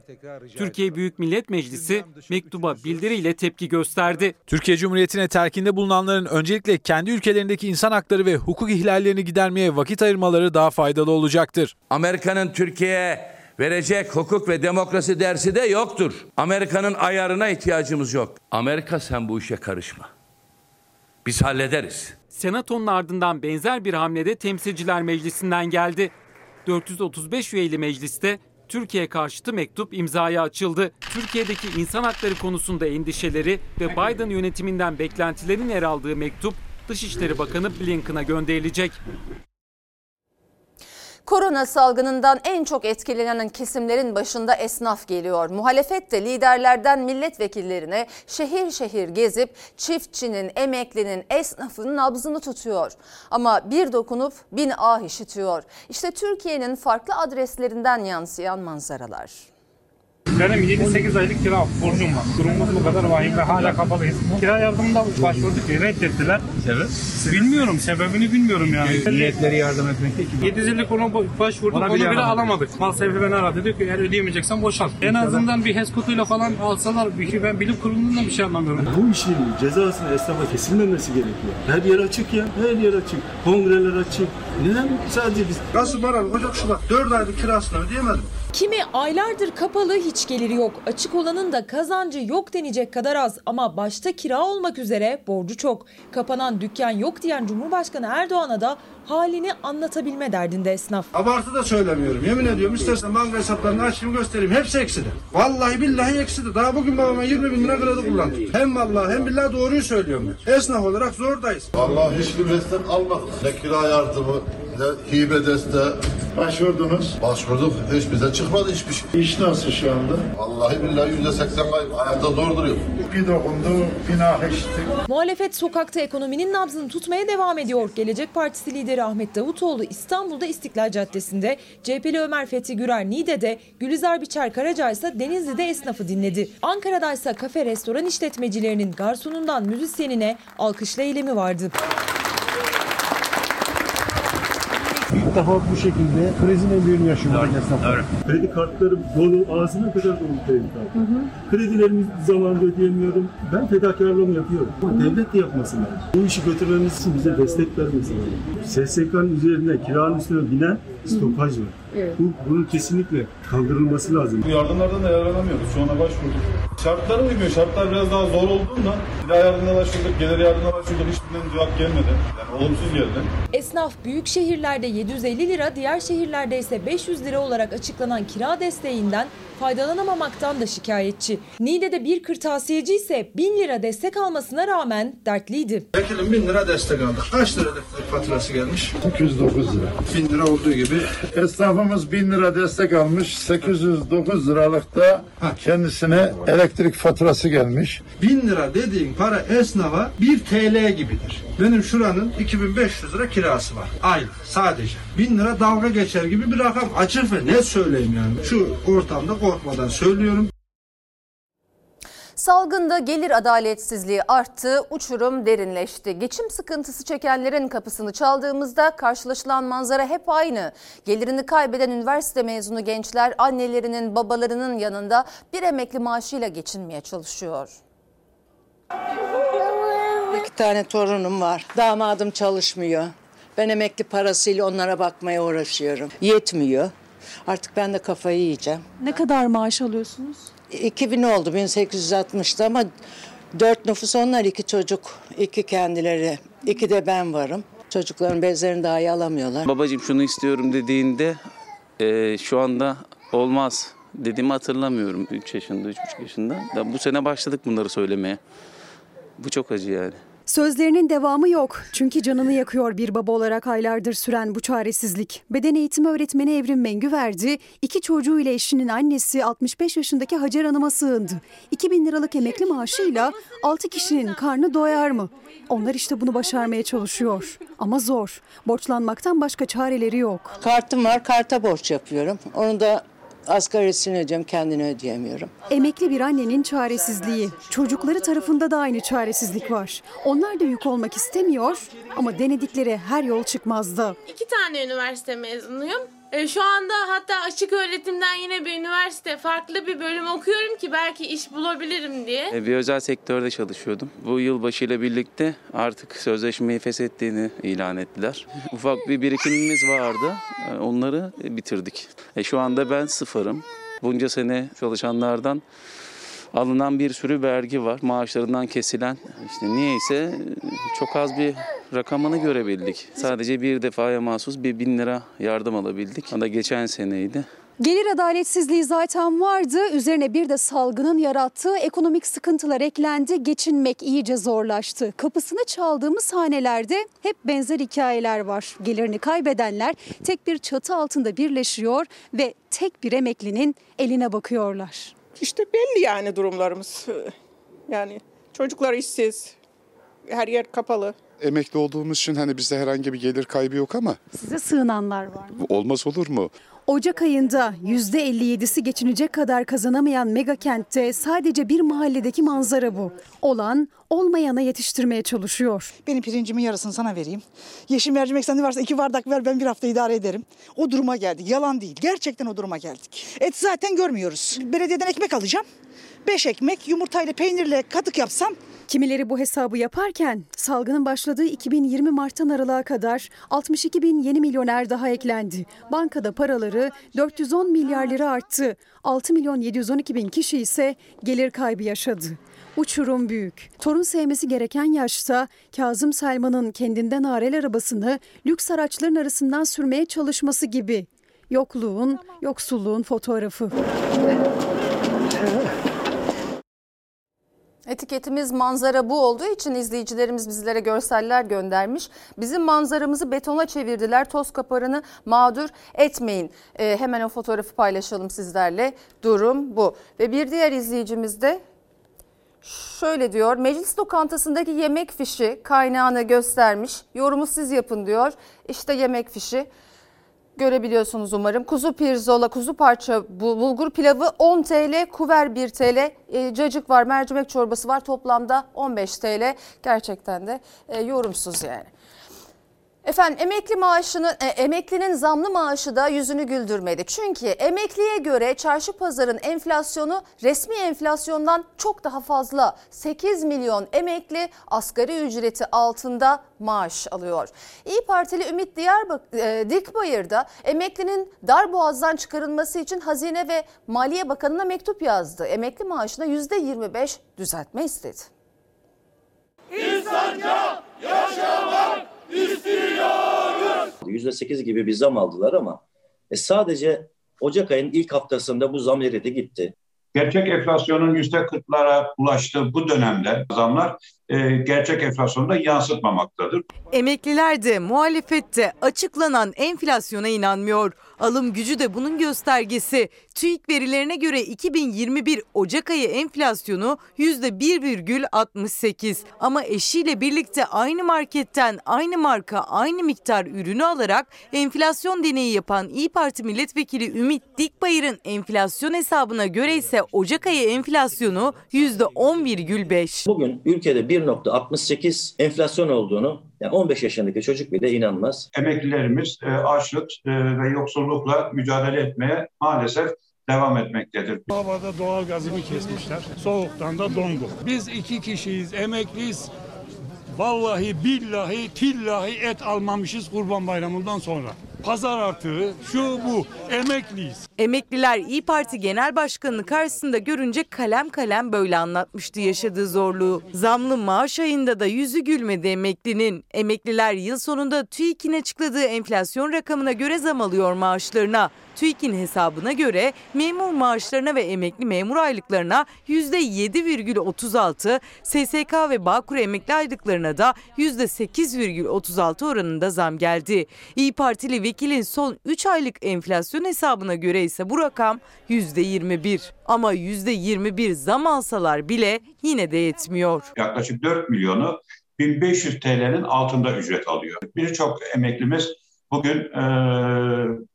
Türkiye Büyük Millet Meclisi mektuba bildiriyle tepki gösterdi. Türkiye Cumhuriyeti'ne terkinde bulunanların öncelikle kendi ülkelerindeki insan hakları ve hukuk ihlallerini gidermeye vakit ayırmaları daha faydalı olacaktır. Amerika'nın Türkiye'ye verecek hukuk ve demokrasi dersi de yoktur. Amerika'nın ayarına ihtiyacımız yok. Amerika sen bu işe karışma. Biz hallederiz. Senato'nun ardından benzer bir hamlede Temsilciler Meclisi'nden geldi. 435 üyeli mecliste Türkiye karşıtı mektup imzaya açıldı. Türkiye'deki insan hakları konusunda endişeleri ve Biden yönetiminden beklentilerin yer aldığı mektup Dışişleri Bakanı Blinken'a gönderilecek. Korona salgınından en çok etkilenen kesimlerin başında esnaf geliyor. Muhalefet de liderlerden milletvekillerine şehir şehir gezip çiftçinin, emeklinin, esnafın nabzını tutuyor. Ama bir dokunup bin ah işitiyor. İşte Türkiye'nin farklı adreslerinden yansıyan manzaralar. Benim 7-8 aylık kira borcum var. Durumumuz bu kadar vahim ve hala kapalıyız. Kira yardımında başvurduk reddettiler. Sebep? Bilmiyorum sebebini bilmiyorum yani. Niyetleri yardım etmek değil ki. 750 konu başvurduk Ona onu bile bile alamadık. Mal sahibi beni aradı diyor ki eğer ödeyemeyeceksen boşalt. En azından bir HES kutuyla falan alsalar bir şey ben bilim kurulundan bir şey anlamıyorum. Bu işin cezasını esnafa kesilmemesi gerekiyor. Her yer açık ya, her yer açık. Kongreler açık. Neden sadece biz? Kasım, Aralık, Ocak, Şubat 4 aylık kirasını ödeyemedim. Kimi aylardır kapalı hiç geliri yok. Açık olanın da kazancı yok denecek kadar az ama başta kira olmak üzere borcu çok. Kapanan dükkan yok diyen Cumhurbaşkanı Erdoğan'a da halini anlatabilme derdinde esnaf. Abartı da söylemiyorum. Yemin ediyorum istersen banka hesaplarını açayım göstereyim. Hepsi ekside. Vallahi billahi ekside. Daha bugün babama 20 bin lira kredi kullandım. Hem vallahi hem billahi doğruyu söylüyorum. Esnaf olarak zordayız. Allah hiçbir almadık. Ne kira yardımı, ne hibe desteği. Başvurdunuz. Başvurduk. Hiç bize çıkmadı hiçbir şey. İş nasıl şu anda? Vallahi billahi yüzde seksen kayıp. Hayatta zor duruyor. Bir dokundu, günah işittik. Muhalefet sokakta ekonominin nabzını tutmaya devam ediyor. Gelecek Partisi lideri Ahmet Davutoğlu İstanbul'da İstiklal Caddesi'nde, CHP'li Ömer Fethi Gürer Niğde'de, Gülizar Biçer Karaca ise Denizli'de esnafı dinledi. Ankara'da ise kafe restoran işletmecilerinin garsonundan müzisyenine alkışla eylemi vardı. İlk defa bu şekilde krizin en büyüğünü yaşıyor esnaflar. Kredi kartları dolu, ağzına kadar dolu kredi kartı. Kredilerimi zamanında ödeyemiyorum. Ben fedakarlığımı yapıyorum. Ama devlet de yapması lazım. Bu işi götürmemiz için bize destek vermesi lazım. SSK'nın üzerine, kiranın üstüne binen stopaj var. Bu, bunun kesinlikle kaldırılması lazım. Bu yardımlardan da yararlanamıyoruz. Şu ana başvurduk. Şartlara uymuyor. Şartlar biraz daha zor olduğundan kira yardımına başvurduk, gelir yardımına başvurduk. Hiçbirinden cevap gelmedi. Yani olumsuz geldi. Esnaf büyük şehirlerde 750 lira, diğer şehirlerde ise 500 lira olarak açıklanan kira desteğinden faydalanamamaktan da şikayetçi. Niğde'de bir kırtasiyeci ise 1000 lira destek almasına rağmen dertliydi. Vekilim 1000 lira destek aldık. Kaç lira faturası gelmiş? 209 lira. 1000 lira olduğu gibi. Esnafımız 1000 lira destek almış. 809 liralık da kendisine elektrik faturası gelmiş. 1000 lira dediğin para esnafa 1 TL gibidir. Benim şuranın 2500 lira kirası var. Aylık sadece. 1000 lira dalga geçer gibi bir rakam. Açık ve ne söyleyeyim yani. Şu ortamda korkmadan söylüyorum. Salgında gelir adaletsizliği arttı, uçurum derinleşti. Geçim sıkıntısı çekenlerin kapısını çaldığımızda karşılaşılan manzara hep aynı. Gelirini kaybeden üniversite mezunu gençler annelerinin, babalarının yanında bir emekli maaşıyla geçinmeye çalışıyor. İki tane torunum var. Damadım çalışmıyor. Ben emekli parasıyla onlara bakmaya uğraşıyorum. Yetmiyor. Artık ben de kafayı yiyeceğim. Ne kadar maaş alıyorsunuz? 2000 oldu 1860'da ama dört nüfus onlar iki çocuk. iki kendileri. iki de ben varım. Çocukların bezlerini dahi alamıyorlar. Babacığım şunu istiyorum dediğinde e, şu anda olmaz dediğimi hatırlamıyorum 3 yaşında, 3,5 yaşında. Da bu sene başladık bunları söylemeye. Bu çok acı yani. Sözlerinin devamı yok. Çünkü canını yakıyor bir baba olarak aylardır süren bu çaresizlik. Beden eğitimi öğretmeni Evrim Mengü verdi. İki çocuğu ile eşinin annesi 65 yaşındaki Hacer Hanım'a sığındı. 2000 liralık emekli maaşıyla 6 kişinin karnı doyar mı? Onlar işte bunu başarmaya çalışıyor. Ama zor. Borçlanmaktan başka çareleri yok. Kartım var karta borç yapıyorum. Onu da asgarisini ödüyorum kendini ödeyemiyorum. Emekli bir annenin çaresizliği. Çocukları tarafında da aynı çaresizlik var. Onlar da yük olmak istemiyor ama denedikleri her yol çıkmazdı. İki tane üniversite mezunuyum. E, Şu anda hatta açık öğretimden yine bir üniversite farklı bir bölüm okuyorum ki belki iş bulabilirim diye. E, Bir özel sektörde çalışıyordum. Bu yılbaşı ile birlikte artık sözleşmeyi feshettiğini ilan ettiler. Ufak bir birikimimiz vardı. E, Onları bitirdik. E, şu anda ben sıfırım. Bunca sene çalışanlardan alınan bir sürü vergi var. Maaşlarından kesilen işte niyeyse çok az bir rakamını görebildik. Sadece bir defaya mahsus bir bin lira yardım alabildik. O da geçen seneydi. Gelir adaletsizliği zaten vardı. Üzerine bir de salgının yarattığı ekonomik sıkıntılar eklendi. Geçinmek iyice zorlaştı. Kapısını çaldığımız hanelerde hep benzer hikayeler var. Gelirini kaybedenler tek bir çatı altında birleşiyor ve tek bir emeklinin eline bakıyorlar. İşte belli yani durumlarımız. Yani çocuklar işsiz, her yer kapalı. Emekli olduğumuz için hani bizde herhangi bir gelir kaybı yok ama Size sığınanlar var mı? olmaz olur mu? Ocak ayında %57'si geçinecek kadar kazanamayan mega kentte sadece bir mahalledeki manzara bu. Olan olmayana yetiştirmeye çalışıyor. Benim pirincimin yarısını sana vereyim. Yeşil mercimek sende varsa iki bardak ver ben bir hafta idare ederim. O duruma geldik. Yalan değil. Gerçekten o duruma geldik. Et zaten görmüyoruz. Belediyeden ekmek alacağım. Beş ekmek yumurtayla peynirle katık yapsam Kimileri bu hesabı yaparken salgının başladığı 2020 Mart'tan Aralık'a kadar 62 bin yeni milyoner daha eklendi. Bankada paraları 410 milyar lira arttı. 6 milyon 712 bin kişi ise gelir kaybı yaşadı. Uçurum büyük. Torun sevmesi gereken yaşta Kazım Selman'ın kendinden arel arabasını lüks araçların arasından sürmeye çalışması gibi. Yokluğun, yoksulluğun fotoğrafı. Etiketimiz manzara bu olduğu için izleyicilerimiz bizlere görseller göndermiş. Bizim manzaramızı betona çevirdiler. Toz kaparını mağdur etmeyin. Ee, hemen o fotoğrafı paylaşalım sizlerle. Durum bu. Ve bir diğer izleyicimiz de şöyle diyor. Meclis lokantasındaki yemek fişi kaynağını göstermiş. Yorumu siz yapın diyor. İşte yemek fişi. Görebiliyorsunuz umarım. Kuzu pirzola, kuzu parça, bu- bulgur pilavı 10 TL, kuver 1 TL, e, cacık var, mercimek çorbası var. Toplamda 15 TL. Gerçekten de e, yorumsuz yani. Efendim emekli maaşının e, emeklinin zamlı maaşı da yüzünü güldürmedi. Çünkü emekliye göre çarşı pazarın enflasyonu resmi enflasyondan çok daha fazla. 8 milyon emekli asgari ücreti altında maaş alıyor. İyi Partili Ümit Diyarbak e, Dikbayır emeklinin dar boğazdan çıkarılması için Hazine ve Maliye Bakanı'na mektup yazdı. Emekli maaşına %25 düzeltme istedi. İnsanca yaşamak istiyoruz. %8 gibi bir zam aldılar ama e, sadece Ocak ayının ilk haftasında bu zam eridi gitti. Gerçek enflasyonun yüzde kırklara ulaştığı bu dönemde zamlar e, gerçek enflasyonu da yansıtmamaktadır. Emekliler de muhalefette açıklanan enflasyona inanmıyor. Alım gücü de bunun göstergesi. TÜİK verilerine göre 2021 Ocak ayı enflasyonu %1,68 ama eşiyle birlikte aynı marketten aynı marka aynı miktar ürünü alarak enflasyon deneyi yapan İyi Parti milletvekili Ümit Dikbayır'ın enflasyon hesabına göre ise Ocak ayı enflasyonu %10,5. Bugün ülkede 1.68 enflasyon olduğunu yani 15 yaşındaki çocuk bile inanmaz. Emeklilerimiz e, açlık e, ve yoksullukla mücadele etmeye maalesef devam etmektedir. Havada doğal gazımı kesmişler. Soğuktan da donduk. Biz iki kişiyiz, emekliyiz. Vallahi billahi tillahi et almamışız Kurban Bayramı'ndan sonra. Pazar artığı şu bu emekliyiz. Emekliler İyi Parti Genel Başkanı'nı karşısında görünce kalem kalem böyle anlatmıştı yaşadığı zorluğu. Zamlı maaş ayında da yüzü gülmedi emeklinin. Emekliler yıl sonunda TÜİK'in açıkladığı enflasyon rakamına göre zam alıyor maaşlarına. TÜİK'in hesabına göre memur maaşlarına ve emekli memur aylıklarına %7,36, SSK ve Bağkur emekli aylıklarına da %8,36 oranında zam geldi. İyi Partili vekilin son 3 aylık enflasyon hesabına göre ise bu rakam %21. Ama %21 zam alsalar bile yine de yetmiyor. Yaklaşık 4 milyonu 1500 TL'nin altında ücret alıyor. Birçok emeklimiz bugün e,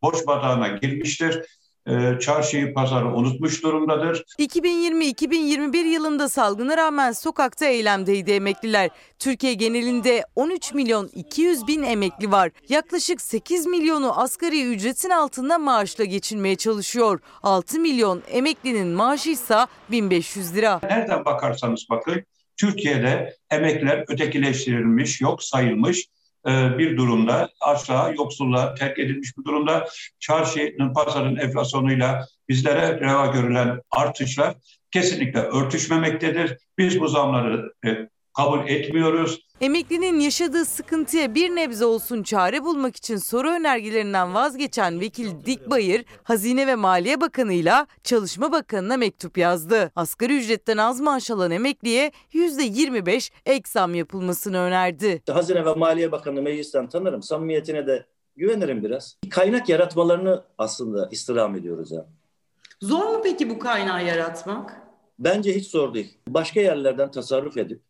borç batağına girmiştir. E, çarşıyı, pazarı unutmuş durumdadır. 2020-2021 yılında salgına rağmen sokakta eylemdeydi emekliler. Türkiye genelinde 13 milyon 200 bin emekli var. Yaklaşık 8 milyonu asgari ücretin altında maaşla geçinmeye çalışıyor. 6 milyon emeklinin maaşı ise 1500 lira. Nereden bakarsanız bakın Türkiye'de emekliler ötekileştirilmiş, yok sayılmış bir durumda. Aşağı yoksulluğa terk edilmiş bir durumda. Çarşının, pazarın enflasyonuyla bizlere reva görülen artışlar kesinlikle örtüşmemektedir. Biz bu zamları e, kabul etmiyoruz. Emeklinin yaşadığı sıkıntıya bir nebze olsun çare bulmak için soru önergelerinden vazgeçen vekil Dikbayır, Hazine ve Maliye Bakanı'yla Çalışma Bakanı'na mektup yazdı. Asgari ücretten az maaş alan emekliye %25 ek zam yapılmasını önerdi. Hazine ve Maliye Bakanı meclisten tanırım. Samimiyetine de güvenirim biraz. Kaynak yaratmalarını aslında istirham ediyoruz ya. Zor mu peki bu kaynağı yaratmak? Bence hiç zor değil. Başka yerlerden tasarruf edip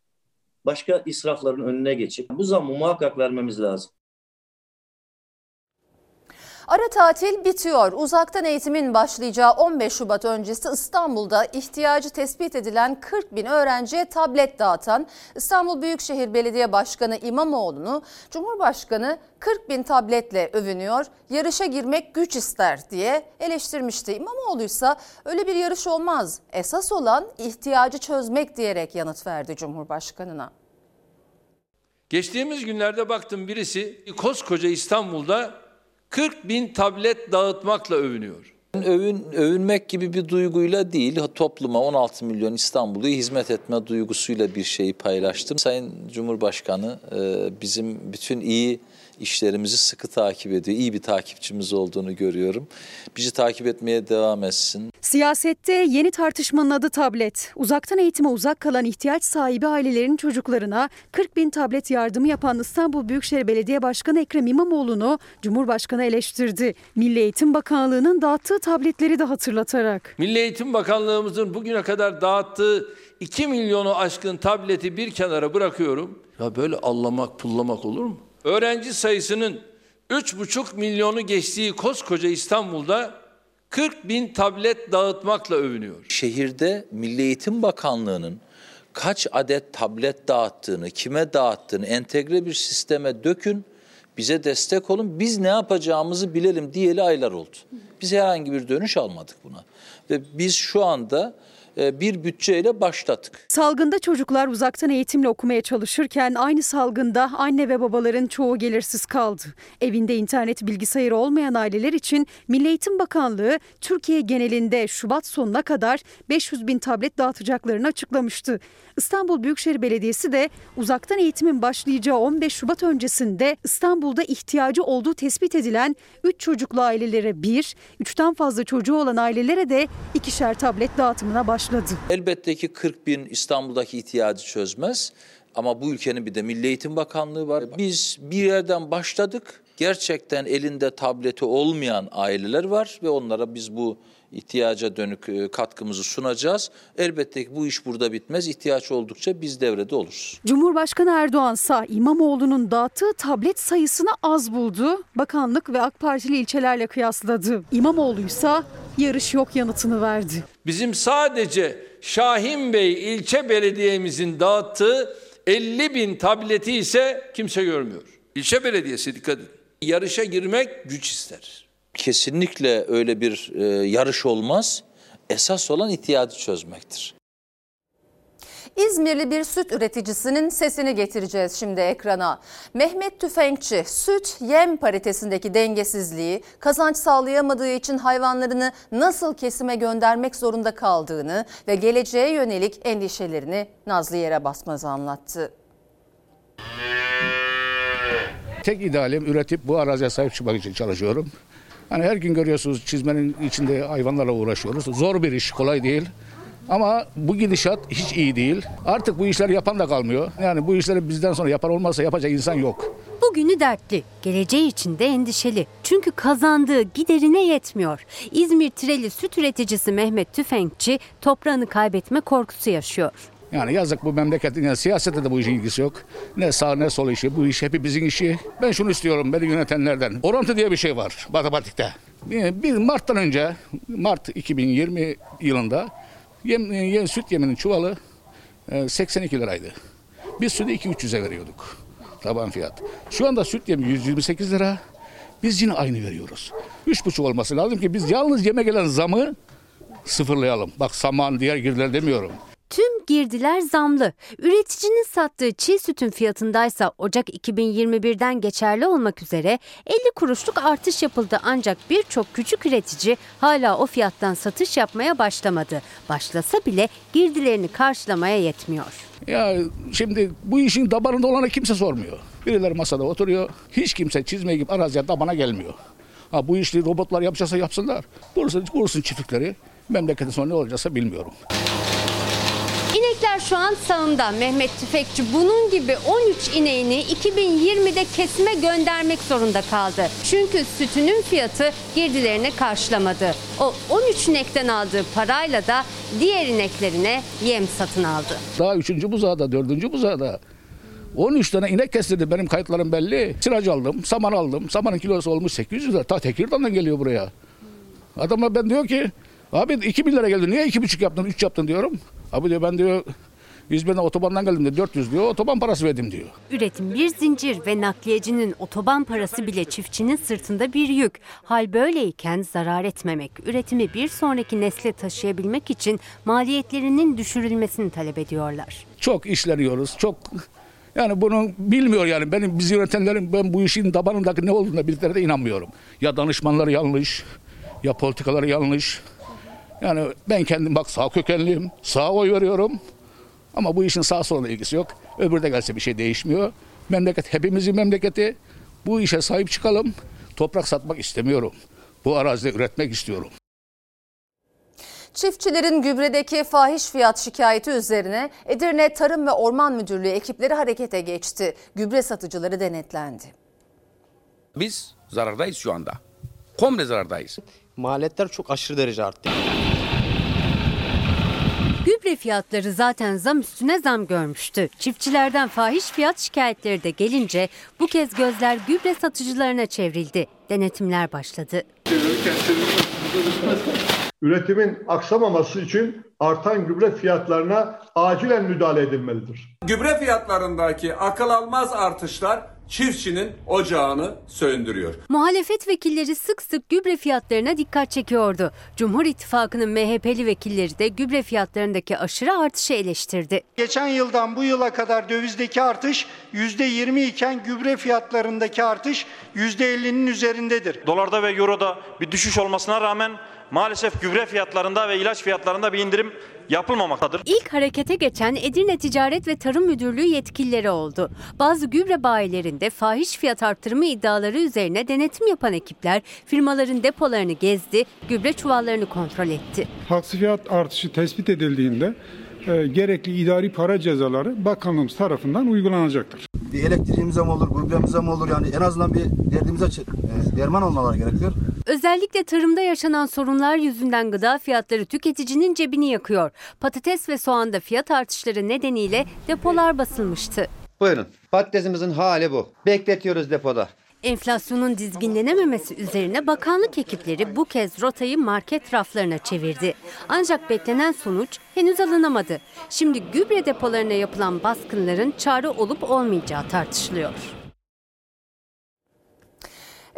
başka israfların önüne geçip bu zammı muhakkak vermemiz lazım. Ara tatil bitiyor. Uzaktan eğitimin başlayacağı 15 Şubat öncesi İstanbul'da ihtiyacı tespit edilen 40 bin öğrenciye tablet dağıtan İstanbul Büyükşehir Belediye Başkanı İmamoğlu'nu Cumhurbaşkanı 40 bin tabletle övünüyor. Yarışa girmek güç ister diye eleştirmişti. İmamoğlu ise öyle bir yarış olmaz. Esas olan ihtiyacı çözmek diyerek yanıt verdi Cumhurbaşkanına. Geçtiğimiz günlerde baktım birisi koskoca İstanbul'da 40 bin tablet dağıtmakla övünüyor. Övün, övünmek gibi bir duyguyla değil, topluma 16 milyon İstanbul'u hizmet etme duygusuyla bir şeyi paylaştım. Sayın Cumhurbaşkanı bizim bütün iyi işlerimizi sıkı takip ediyor. İyi bir takipçimiz olduğunu görüyorum. Bizi takip etmeye devam etsin. Siyasette yeni tartışmanın adı tablet. Uzaktan eğitime uzak kalan ihtiyaç sahibi ailelerin çocuklarına 40 bin tablet yardımı yapan İstanbul Büyükşehir Belediye Başkanı Ekrem İmamoğlu'nu Cumhurbaşkanı eleştirdi. Milli Eğitim Bakanlığı'nın dağıttığı tabletleri de hatırlatarak. Milli Eğitim Bakanlığımızın bugüne kadar dağıttığı 2 milyonu aşkın tableti bir kenara bırakıyorum. Ya böyle allamak pullamak olur mu? Öğrenci sayısının 3,5 milyonu geçtiği koskoca İstanbul'da 40 bin tablet dağıtmakla övünüyor. Şehirde Milli Eğitim Bakanlığı'nın kaç adet tablet dağıttığını, kime dağıttığını entegre bir sisteme dökün, bize destek olun, biz ne yapacağımızı bilelim diyeli aylar oldu. Biz herhangi bir dönüş almadık buna. Ve biz şu anda bir bütçeyle başladık. Salgında çocuklar uzaktan eğitimle okumaya çalışırken aynı salgında anne ve babaların çoğu gelirsiz kaldı. Evinde internet bilgisayarı olmayan aileler için Milli Eğitim Bakanlığı Türkiye genelinde Şubat sonuna kadar 500 bin tablet dağıtacaklarını açıklamıştı. İstanbul Büyükşehir Belediyesi de uzaktan eğitimin başlayacağı 15 Şubat öncesinde İstanbul'da ihtiyacı olduğu tespit edilen 3 çocuklu ailelere bir, 3'ten fazla çocuğu olan ailelere de ikişer tablet dağıtımına başladı. Elbette ki 40 bin İstanbul'daki ihtiyacı çözmez ama bu ülkenin bir de Milli Eğitim Bakanlığı var. Biz bir yerden başladık. Gerçekten elinde tableti olmayan aileler var ve onlara biz bu ihtiyaca dönük katkımızı sunacağız. Elbette ki bu iş burada bitmez. İhtiyaç oldukça biz devrede oluruz. Cumhurbaşkanı Erdoğan ise İmamoğlu'nun dağıttığı tablet sayısını az buldu. Bakanlık ve AK Partili ilçelerle kıyasladı. İmamoğlu ise yarış yok yanıtını verdi. Bizim sadece Şahin Bey ilçe belediyemizin dağıttığı 50 bin tableti ise kimse görmüyor. İlçe belediyesi dikkat edin. Yarışa girmek güç ister. Kesinlikle öyle bir e, yarış olmaz. Esas olan ihtiyacı çözmektir. İzmirli bir süt üreticisinin sesini getireceğiz şimdi ekrana. Mehmet Tüfekçi süt yem paritesindeki dengesizliği, kazanç sağlayamadığı için hayvanlarını nasıl kesime göndermek zorunda kaldığını ve geleceğe yönelik endişelerini Nazlı Yere Basmaz'a anlattı. Tek idealim üretip bu araziye sahip çıkmak için çalışıyorum. Hani her gün görüyorsunuz çizmenin içinde hayvanlarla uğraşıyoruz. Zor bir iş, kolay değil. Ama bu gidişat hiç iyi değil. Artık bu işleri yapan da kalmıyor. Yani bu işleri bizden sonra yapan olmazsa yapacak insan yok. Bugünü dertli, geleceği için de endişeli. Çünkü kazandığı giderine yetmiyor. İzmir Tireli süt üreticisi Mehmet Tüfekçi toprağını kaybetme korkusu yaşıyor. Yani yazık bu memleketin yani siyasette de bu işin ilgisi yok. Ne sağ ne sol işi bu iş hepimizin işi. Ben şunu istiyorum beni yönetenlerden. Orantı diye bir şey var matematikte. Bir, Mart'tan önce Mart 2020 yılında yem, yem, süt yeminin çuvalı e, 82 liraydı. Biz sütü 2-300'e veriyorduk. Taban fiyat. Şu anda süt yemi 128 lira. Biz yine aynı veriyoruz. 3,5 olması lazım ki biz yalnız yeme gelen zamı sıfırlayalım. Bak saman diğer girdiler demiyorum. Tüm girdiler zamlı. Üreticinin sattığı çiğ sütün fiyatındaysa Ocak 2021'den geçerli olmak üzere 50 kuruşluk artış yapıldı ancak birçok küçük üretici hala o fiyattan satış yapmaya başlamadı. Başlasa bile girdilerini karşılamaya yetmiyor. Ya şimdi bu işin dabarında olana kimse sormuyor. Birileri masada oturuyor. Hiç kimse çizmeye gibi araziye tabana gelmiyor. Ha bu işi robotlar yapacaksa yapsınlar. Kursun, kursun çiftlikleri. Memleketin sonu ne olacaksa bilmiyorum. İnekler şu an sağımda. Mehmet Tüfekçi bunun gibi 13 ineğini 2020'de kesime göndermek zorunda kaldı. Çünkü sütünün fiyatı girdilerini karşılamadı. O 13 inekten aldığı parayla da diğer ineklerine yem satın aldı. Daha üçüncü buzağda, dördüncü buzağda 13 tane inek kestirdi benim kayıtlarım belli. Sıracı aldım, saman aldım. Samanın kilosu olmuş 800 lira. Ta Tekirdağ'dan geliyor buraya. Adamlar ben diyor ki abi 2000 lira geldi niye 2,5 yaptın 3 yaptın diyorum. Abi diyor ben diyor İzmir'den otobandan geldim de 400 diyor otoban parası verdim diyor. Üretim bir zincir ve nakliyecinin otoban parası bile çiftçinin sırtında bir yük. Hal böyleyken zarar etmemek, üretimi bir sonraki nesle taşıyabilmek için maliyetlerinin düşürülmesini talep ediyorlar. Çok işleniyoruz, çok yani bunu bilmiyor yani benim biz yönetenlerin ben bu işin tabanındaki ne olduğuna bildiklerine inanmıyorum. Ya danışmanları yanlış, ya politikaları yanlış. Yani ben kendim bak sağ kökenliyim, sağ oy veriyorum. Ama bu işin sağ sola ilgisi yok. Öbürü de gelse bir şey değişmiyor. Memleket hepimizin memleketi. Bu işe sahip çıkalım. Toprak satmak istemiyorum. Bu arazide üretmek istiyorum. Çiftçilerin gübredeki fahiş fiyat şikayeti üzerine Edirne Tarım ve Orman Müdürlüğü ekipleri harekete geçti. Gübre satıcıları denetlendi. Biz zarardayız şu anda. Komple zarardayız. Maliyetler çok aşırı derece arttı. Gübre fiyatları zaten zam üstüne zam görmüştü. Çiftçilerden fahiş fiyat şikayetleri de gelince bu kez gözler gübre satıcılarına çevrildi. Denetimler başladı. Üretimin aksamaması için artan gübre fiyatlarına acilen müdahale edilmelidir. Gübre fiyatlarındaki akıl almaz artışlar çiftçinin ocağını söndürüyor. Muhalefet vekilleri sık sık gübre fiyatlarına dikkat çekiyordu. Cumhur İttifakı'nın MHP'li vekilleri de gübre fiyatlarındaki aşırı artışı eleştirdi. Geçen yıldan bu yıla kadar dövizdeki artış %20 iken gübre fiyatlarındaki artış %50'nin üzerindedir. Dolarda ve euroda bir düşüş olmasına rağmen maalesef gübre fiyatlarında ve ilaç fiyatlarında bir indirim yapılmamaktadır. İlk harekete geçen Edirne Ticaret ve Tarım Müdürlüğü yetkilileri oldu. Bazı gübre bayilerinde fahiş fiyat arttırımı iddiaları üzerine denetim yapan ekipler firmaların depolarını gezdi, gübre çuvallarını kontrol etti. Haksız fiyat artışı tespit edildiğinde e, gerekli idari para cezaları bakanlığımız tarafından uygulanacaktır. Bir elektriğimize mi olur, gübremize mi olur yani en azından bir derdimize e, derman olmaları gerekiyor. Özellikle tarımda yaşanan sorunlar yüzünden gıda fiyatları tüketicinin cebini yakıyor. Patates ve soğanda fiyat artışları nedeniyle depolar basılmıştı. Buyurun patatesimizin hali bu. Bekletiyoruz depoda. Enflasyonun dizginlenememesi üzerine bakanlık ekipleri bu kez rotayı market raflarına çevirdi. Ancak beklenen sonuç henüz alınamadı. Şimdi gübre depolarına yapılan baskınların çare olup olmayacağı tartışılıyor.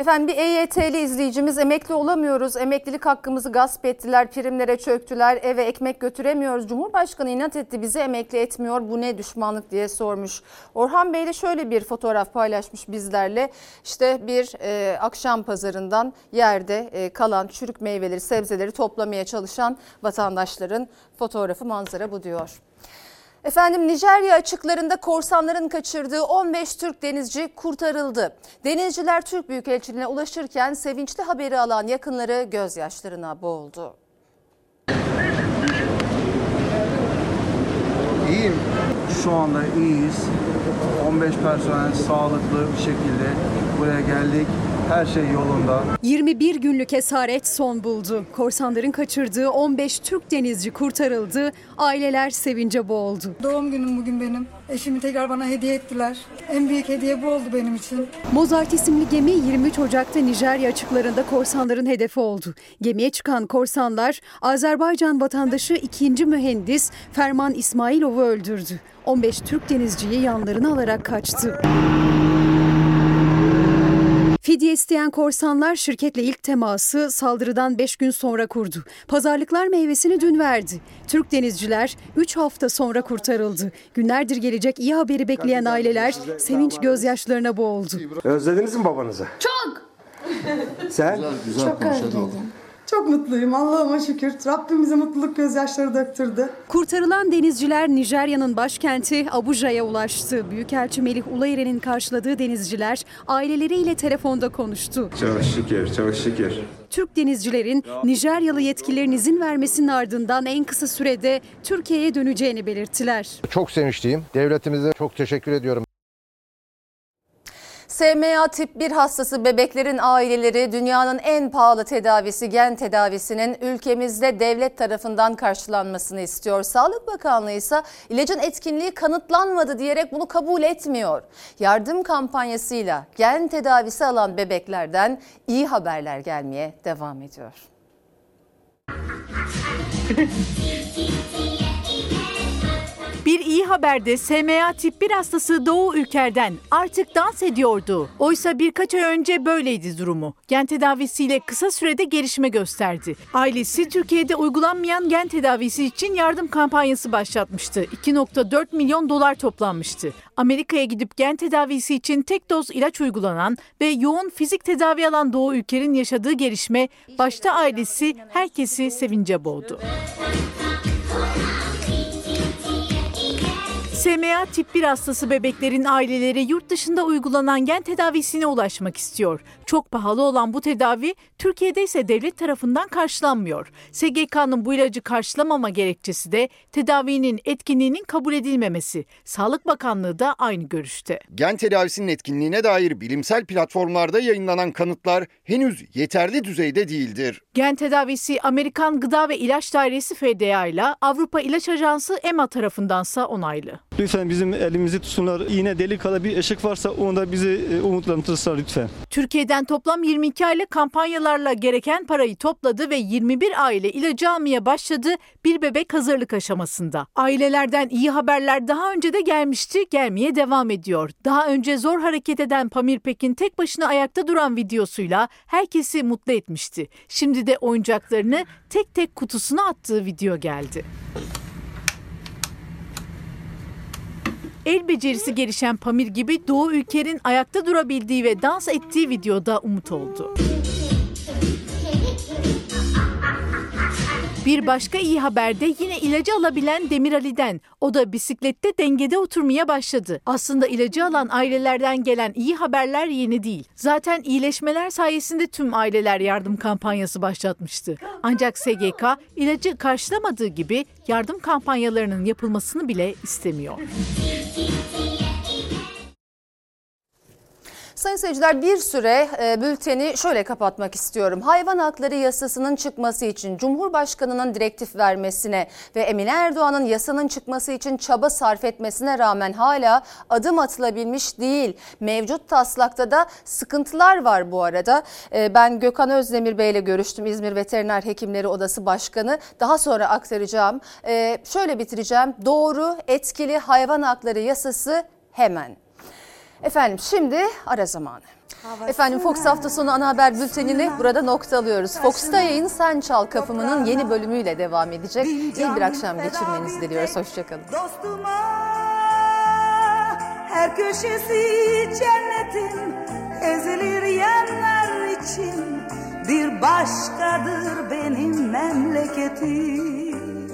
Efendim bir EYT'li izleyicimiz emekli olamıyoruz. Emeklilik hakkımızı gasp ettiler, primlere çöktüler, eve ekmek götüremiyoruz. Cumhurbaşkanı inat etti bizi emekli etmiyor. Bu ne düşmanlık diye sormuş. Orhan Bey de şöyle bir fotoğraf paylaşmış bizlerle. İşte bir e, akşam pazarından yerde e, kalan çürük meyveleri, sebzeleri toplamaya çalışan vatandaşların fotoğrafı manzara bu diyor. Efendim Nijerya açıklarında korsanların kaçırdığı 15 Türk denizci kurtarıldı. Denizciler Türk Büyükelçiliğine ulaşırken sevinçli haberi alan yakınları gözyaşlarına boğuldu. İyiyim. Şu anda iyiyiz. 15 personel sağlıklı bir şekilde buraya geldik. Her şey yolunda. 21 günlük esaret son buldu. Korsanların kaçırdığı 15 Türk denizci kurtarıldı. Aileler sevince boğuldu. Doğum günüm bugün benim. Eşimi tekrar bana hediye ettiler. En büyük hediye bu oldu benim için. Mozart isimli gemi 23 Ocak'ta Nijerya açıklarında korsanların hedefi oldu. Gemiye çıkan korsanlar Azerbaycan vatandaşı 2. mühendis Ferman İsmailov'u öldürdü. 15 Türk denizciyi yanlarına alarak kaçtı. Fidye isteyen korsanlar şirketle ilk teması saldırıdan 5 gün sonra kurdu. Pazarlıklar meyvesini dün verdi. Türk denizciler 3 hafta sonra kurtarıldı. Günlerdir gelecek iyi haberi bekleyen aileler sevinç gözyaşlarına boğuldu. Özlediniz mi babanızı? Çok. Sen? Çok özledim. Çok mutluyum Allah'ıma şükür. Rabbim bize mutluluk gözyaşları döktürdü. Kurtarılan denizciler Nijerya'nın başkenti Abuja'ya ulaştı. Büyükelçi Melih Ulayren'in karşıladığı denizciler aileleriyle telefonda konuştu. Çok şükür, çok şükür. Türk denizcilerin Nijeryalı yetkililerin izin vermesinin ardından en kısa sürede Türkiye'ye döneceğini belirttiler. Çok sevinçliyim. Devletimize çok teşekkür ediyorum. SMA tip 1 hastası bebeklerin aileleri dünyanın en pahalı tedavisi gen tedavisinin ülkemizde devlet tarafından karşılanmasını istiyor. Sağlık Bakanlığı ise ilacın etkinliği kanıtlanmadı diyerek bunu kabul etmiyor. Yardım kampanyasıyla gen tedavisi alan bebeklerden iyi haberler gelmeye devam ediyor. Bir iyi haberde SMA tip 1 hastası Doğu Ülker'den artık dans ediyordu. Oysa birkaç ay önce böyleydi durumu. Gen tedavisiyle kısa sürede gelişme gösterdi. Ailesi Türkiye'de uygulanmayan gen tedavisi için yardım kampanyası başlatmıştı. 2.4 milyon dolar toplanmıştı. Amerika'ya gidip gen tedavisi için tek doz ilaç uygulanan ve yoğun fizik tedavi alan Doğu Ülker'in yaşadığı gelişme başta ailesi herkesi sevince boğdu. SMA tip 1 hastası bebeklerin aileleri yurt dışında uygulanan gen tedavisine ulaşmak istiyor. Çok pahalı olan bu tedavi Türkiye'de ise devlet tarafından karşılanmıyor. SGK'nın bu ilacı karşılamama gerekçesi de tedavinin etkinliğinin kabul edilmemesi. Sağlık Bakanlığı da aynı görüşte. Gen tedavisinin etkinliğine dair bilimsel platformlarda yayınlanan kanıtlar henüz yeterli düzeyde değildir. Gen tedavisi Amerikan Gıda ve İlaç Dairesi FDA ile Avrupa İlaç Ajansı EMA tarafındansa onaylı. Lütfen bizim elimizi tutsunlar. Yine delikala bir ışık varsa onu da bizi e, umutlandırırsa lütfen. Türkiye'den toplam 22 aile kampanyalarla gereken parayı topladı ve 21 aile ilacı almaya başladı bir bebek hazırlık aşamasında. Ailelerden iyi haberler daha önce de gelmişti, gelmeye devam ediyor. Daha önce zor hareket eden Pamir Pekin tek başına ayakta duran videosuyla herkesi mutlu etmişti. Şimdi de oyuncaklarını tek tek kutusuna attığı video geldi. El becerisi gelişen Pamir gibi Doğu Ülker'in ayakta durabildiği ve dans ettiği videoda umut oldu. Bir başka iyi haber de yine ilacı alabilen Demir Ali'den. O da bisiklette dengede oturmaya başladı. Aslında ilacı alan ailelerden gelen iyi haberler yeni değil. Zaten iyileşmeler sayesinde tüm aileler yardım kampanyası başlatmıştı. Ancak SGK ilacı karşılamadığı gibi yardım kampanyalarının yapılmasını bile istemiyor. Sayın seyirciler bir süre e, bülteni şöyle kapatmak istiyorum. Hayvan hakları yasasının çıkması için Cumhurbaşkanı'nın direktif vermesine ve Emine Erdoğan'ın yasanın çıkması için çaba sarf etmesine rağmen hala adım atılabilmiş değil. Mevcut taslakta da sıkıntılar var bu arada. E, ben Gökhan Özdemir Bey ile görüştüm. İzmir Veteriner Hekimleri Odası Başkanı. Daha sonra aktaracağım. E, şöyle bitireceğim. Doğru, etkili hayvan hakları yasası hemen. Efendim şimdi ara zamanı. Efendim Fox hafta sonu ana haber bültenini burada noktalıyoruz. Fox'ta yayın Sen Çal Kapımı'nın yeni bölümüyle devam edecek. İyi bir akşam geçirmenizi diliyoruz. Hoşçakalın. Her köşesi cennetin ezilir yerler için bir başkadır benim memleketim.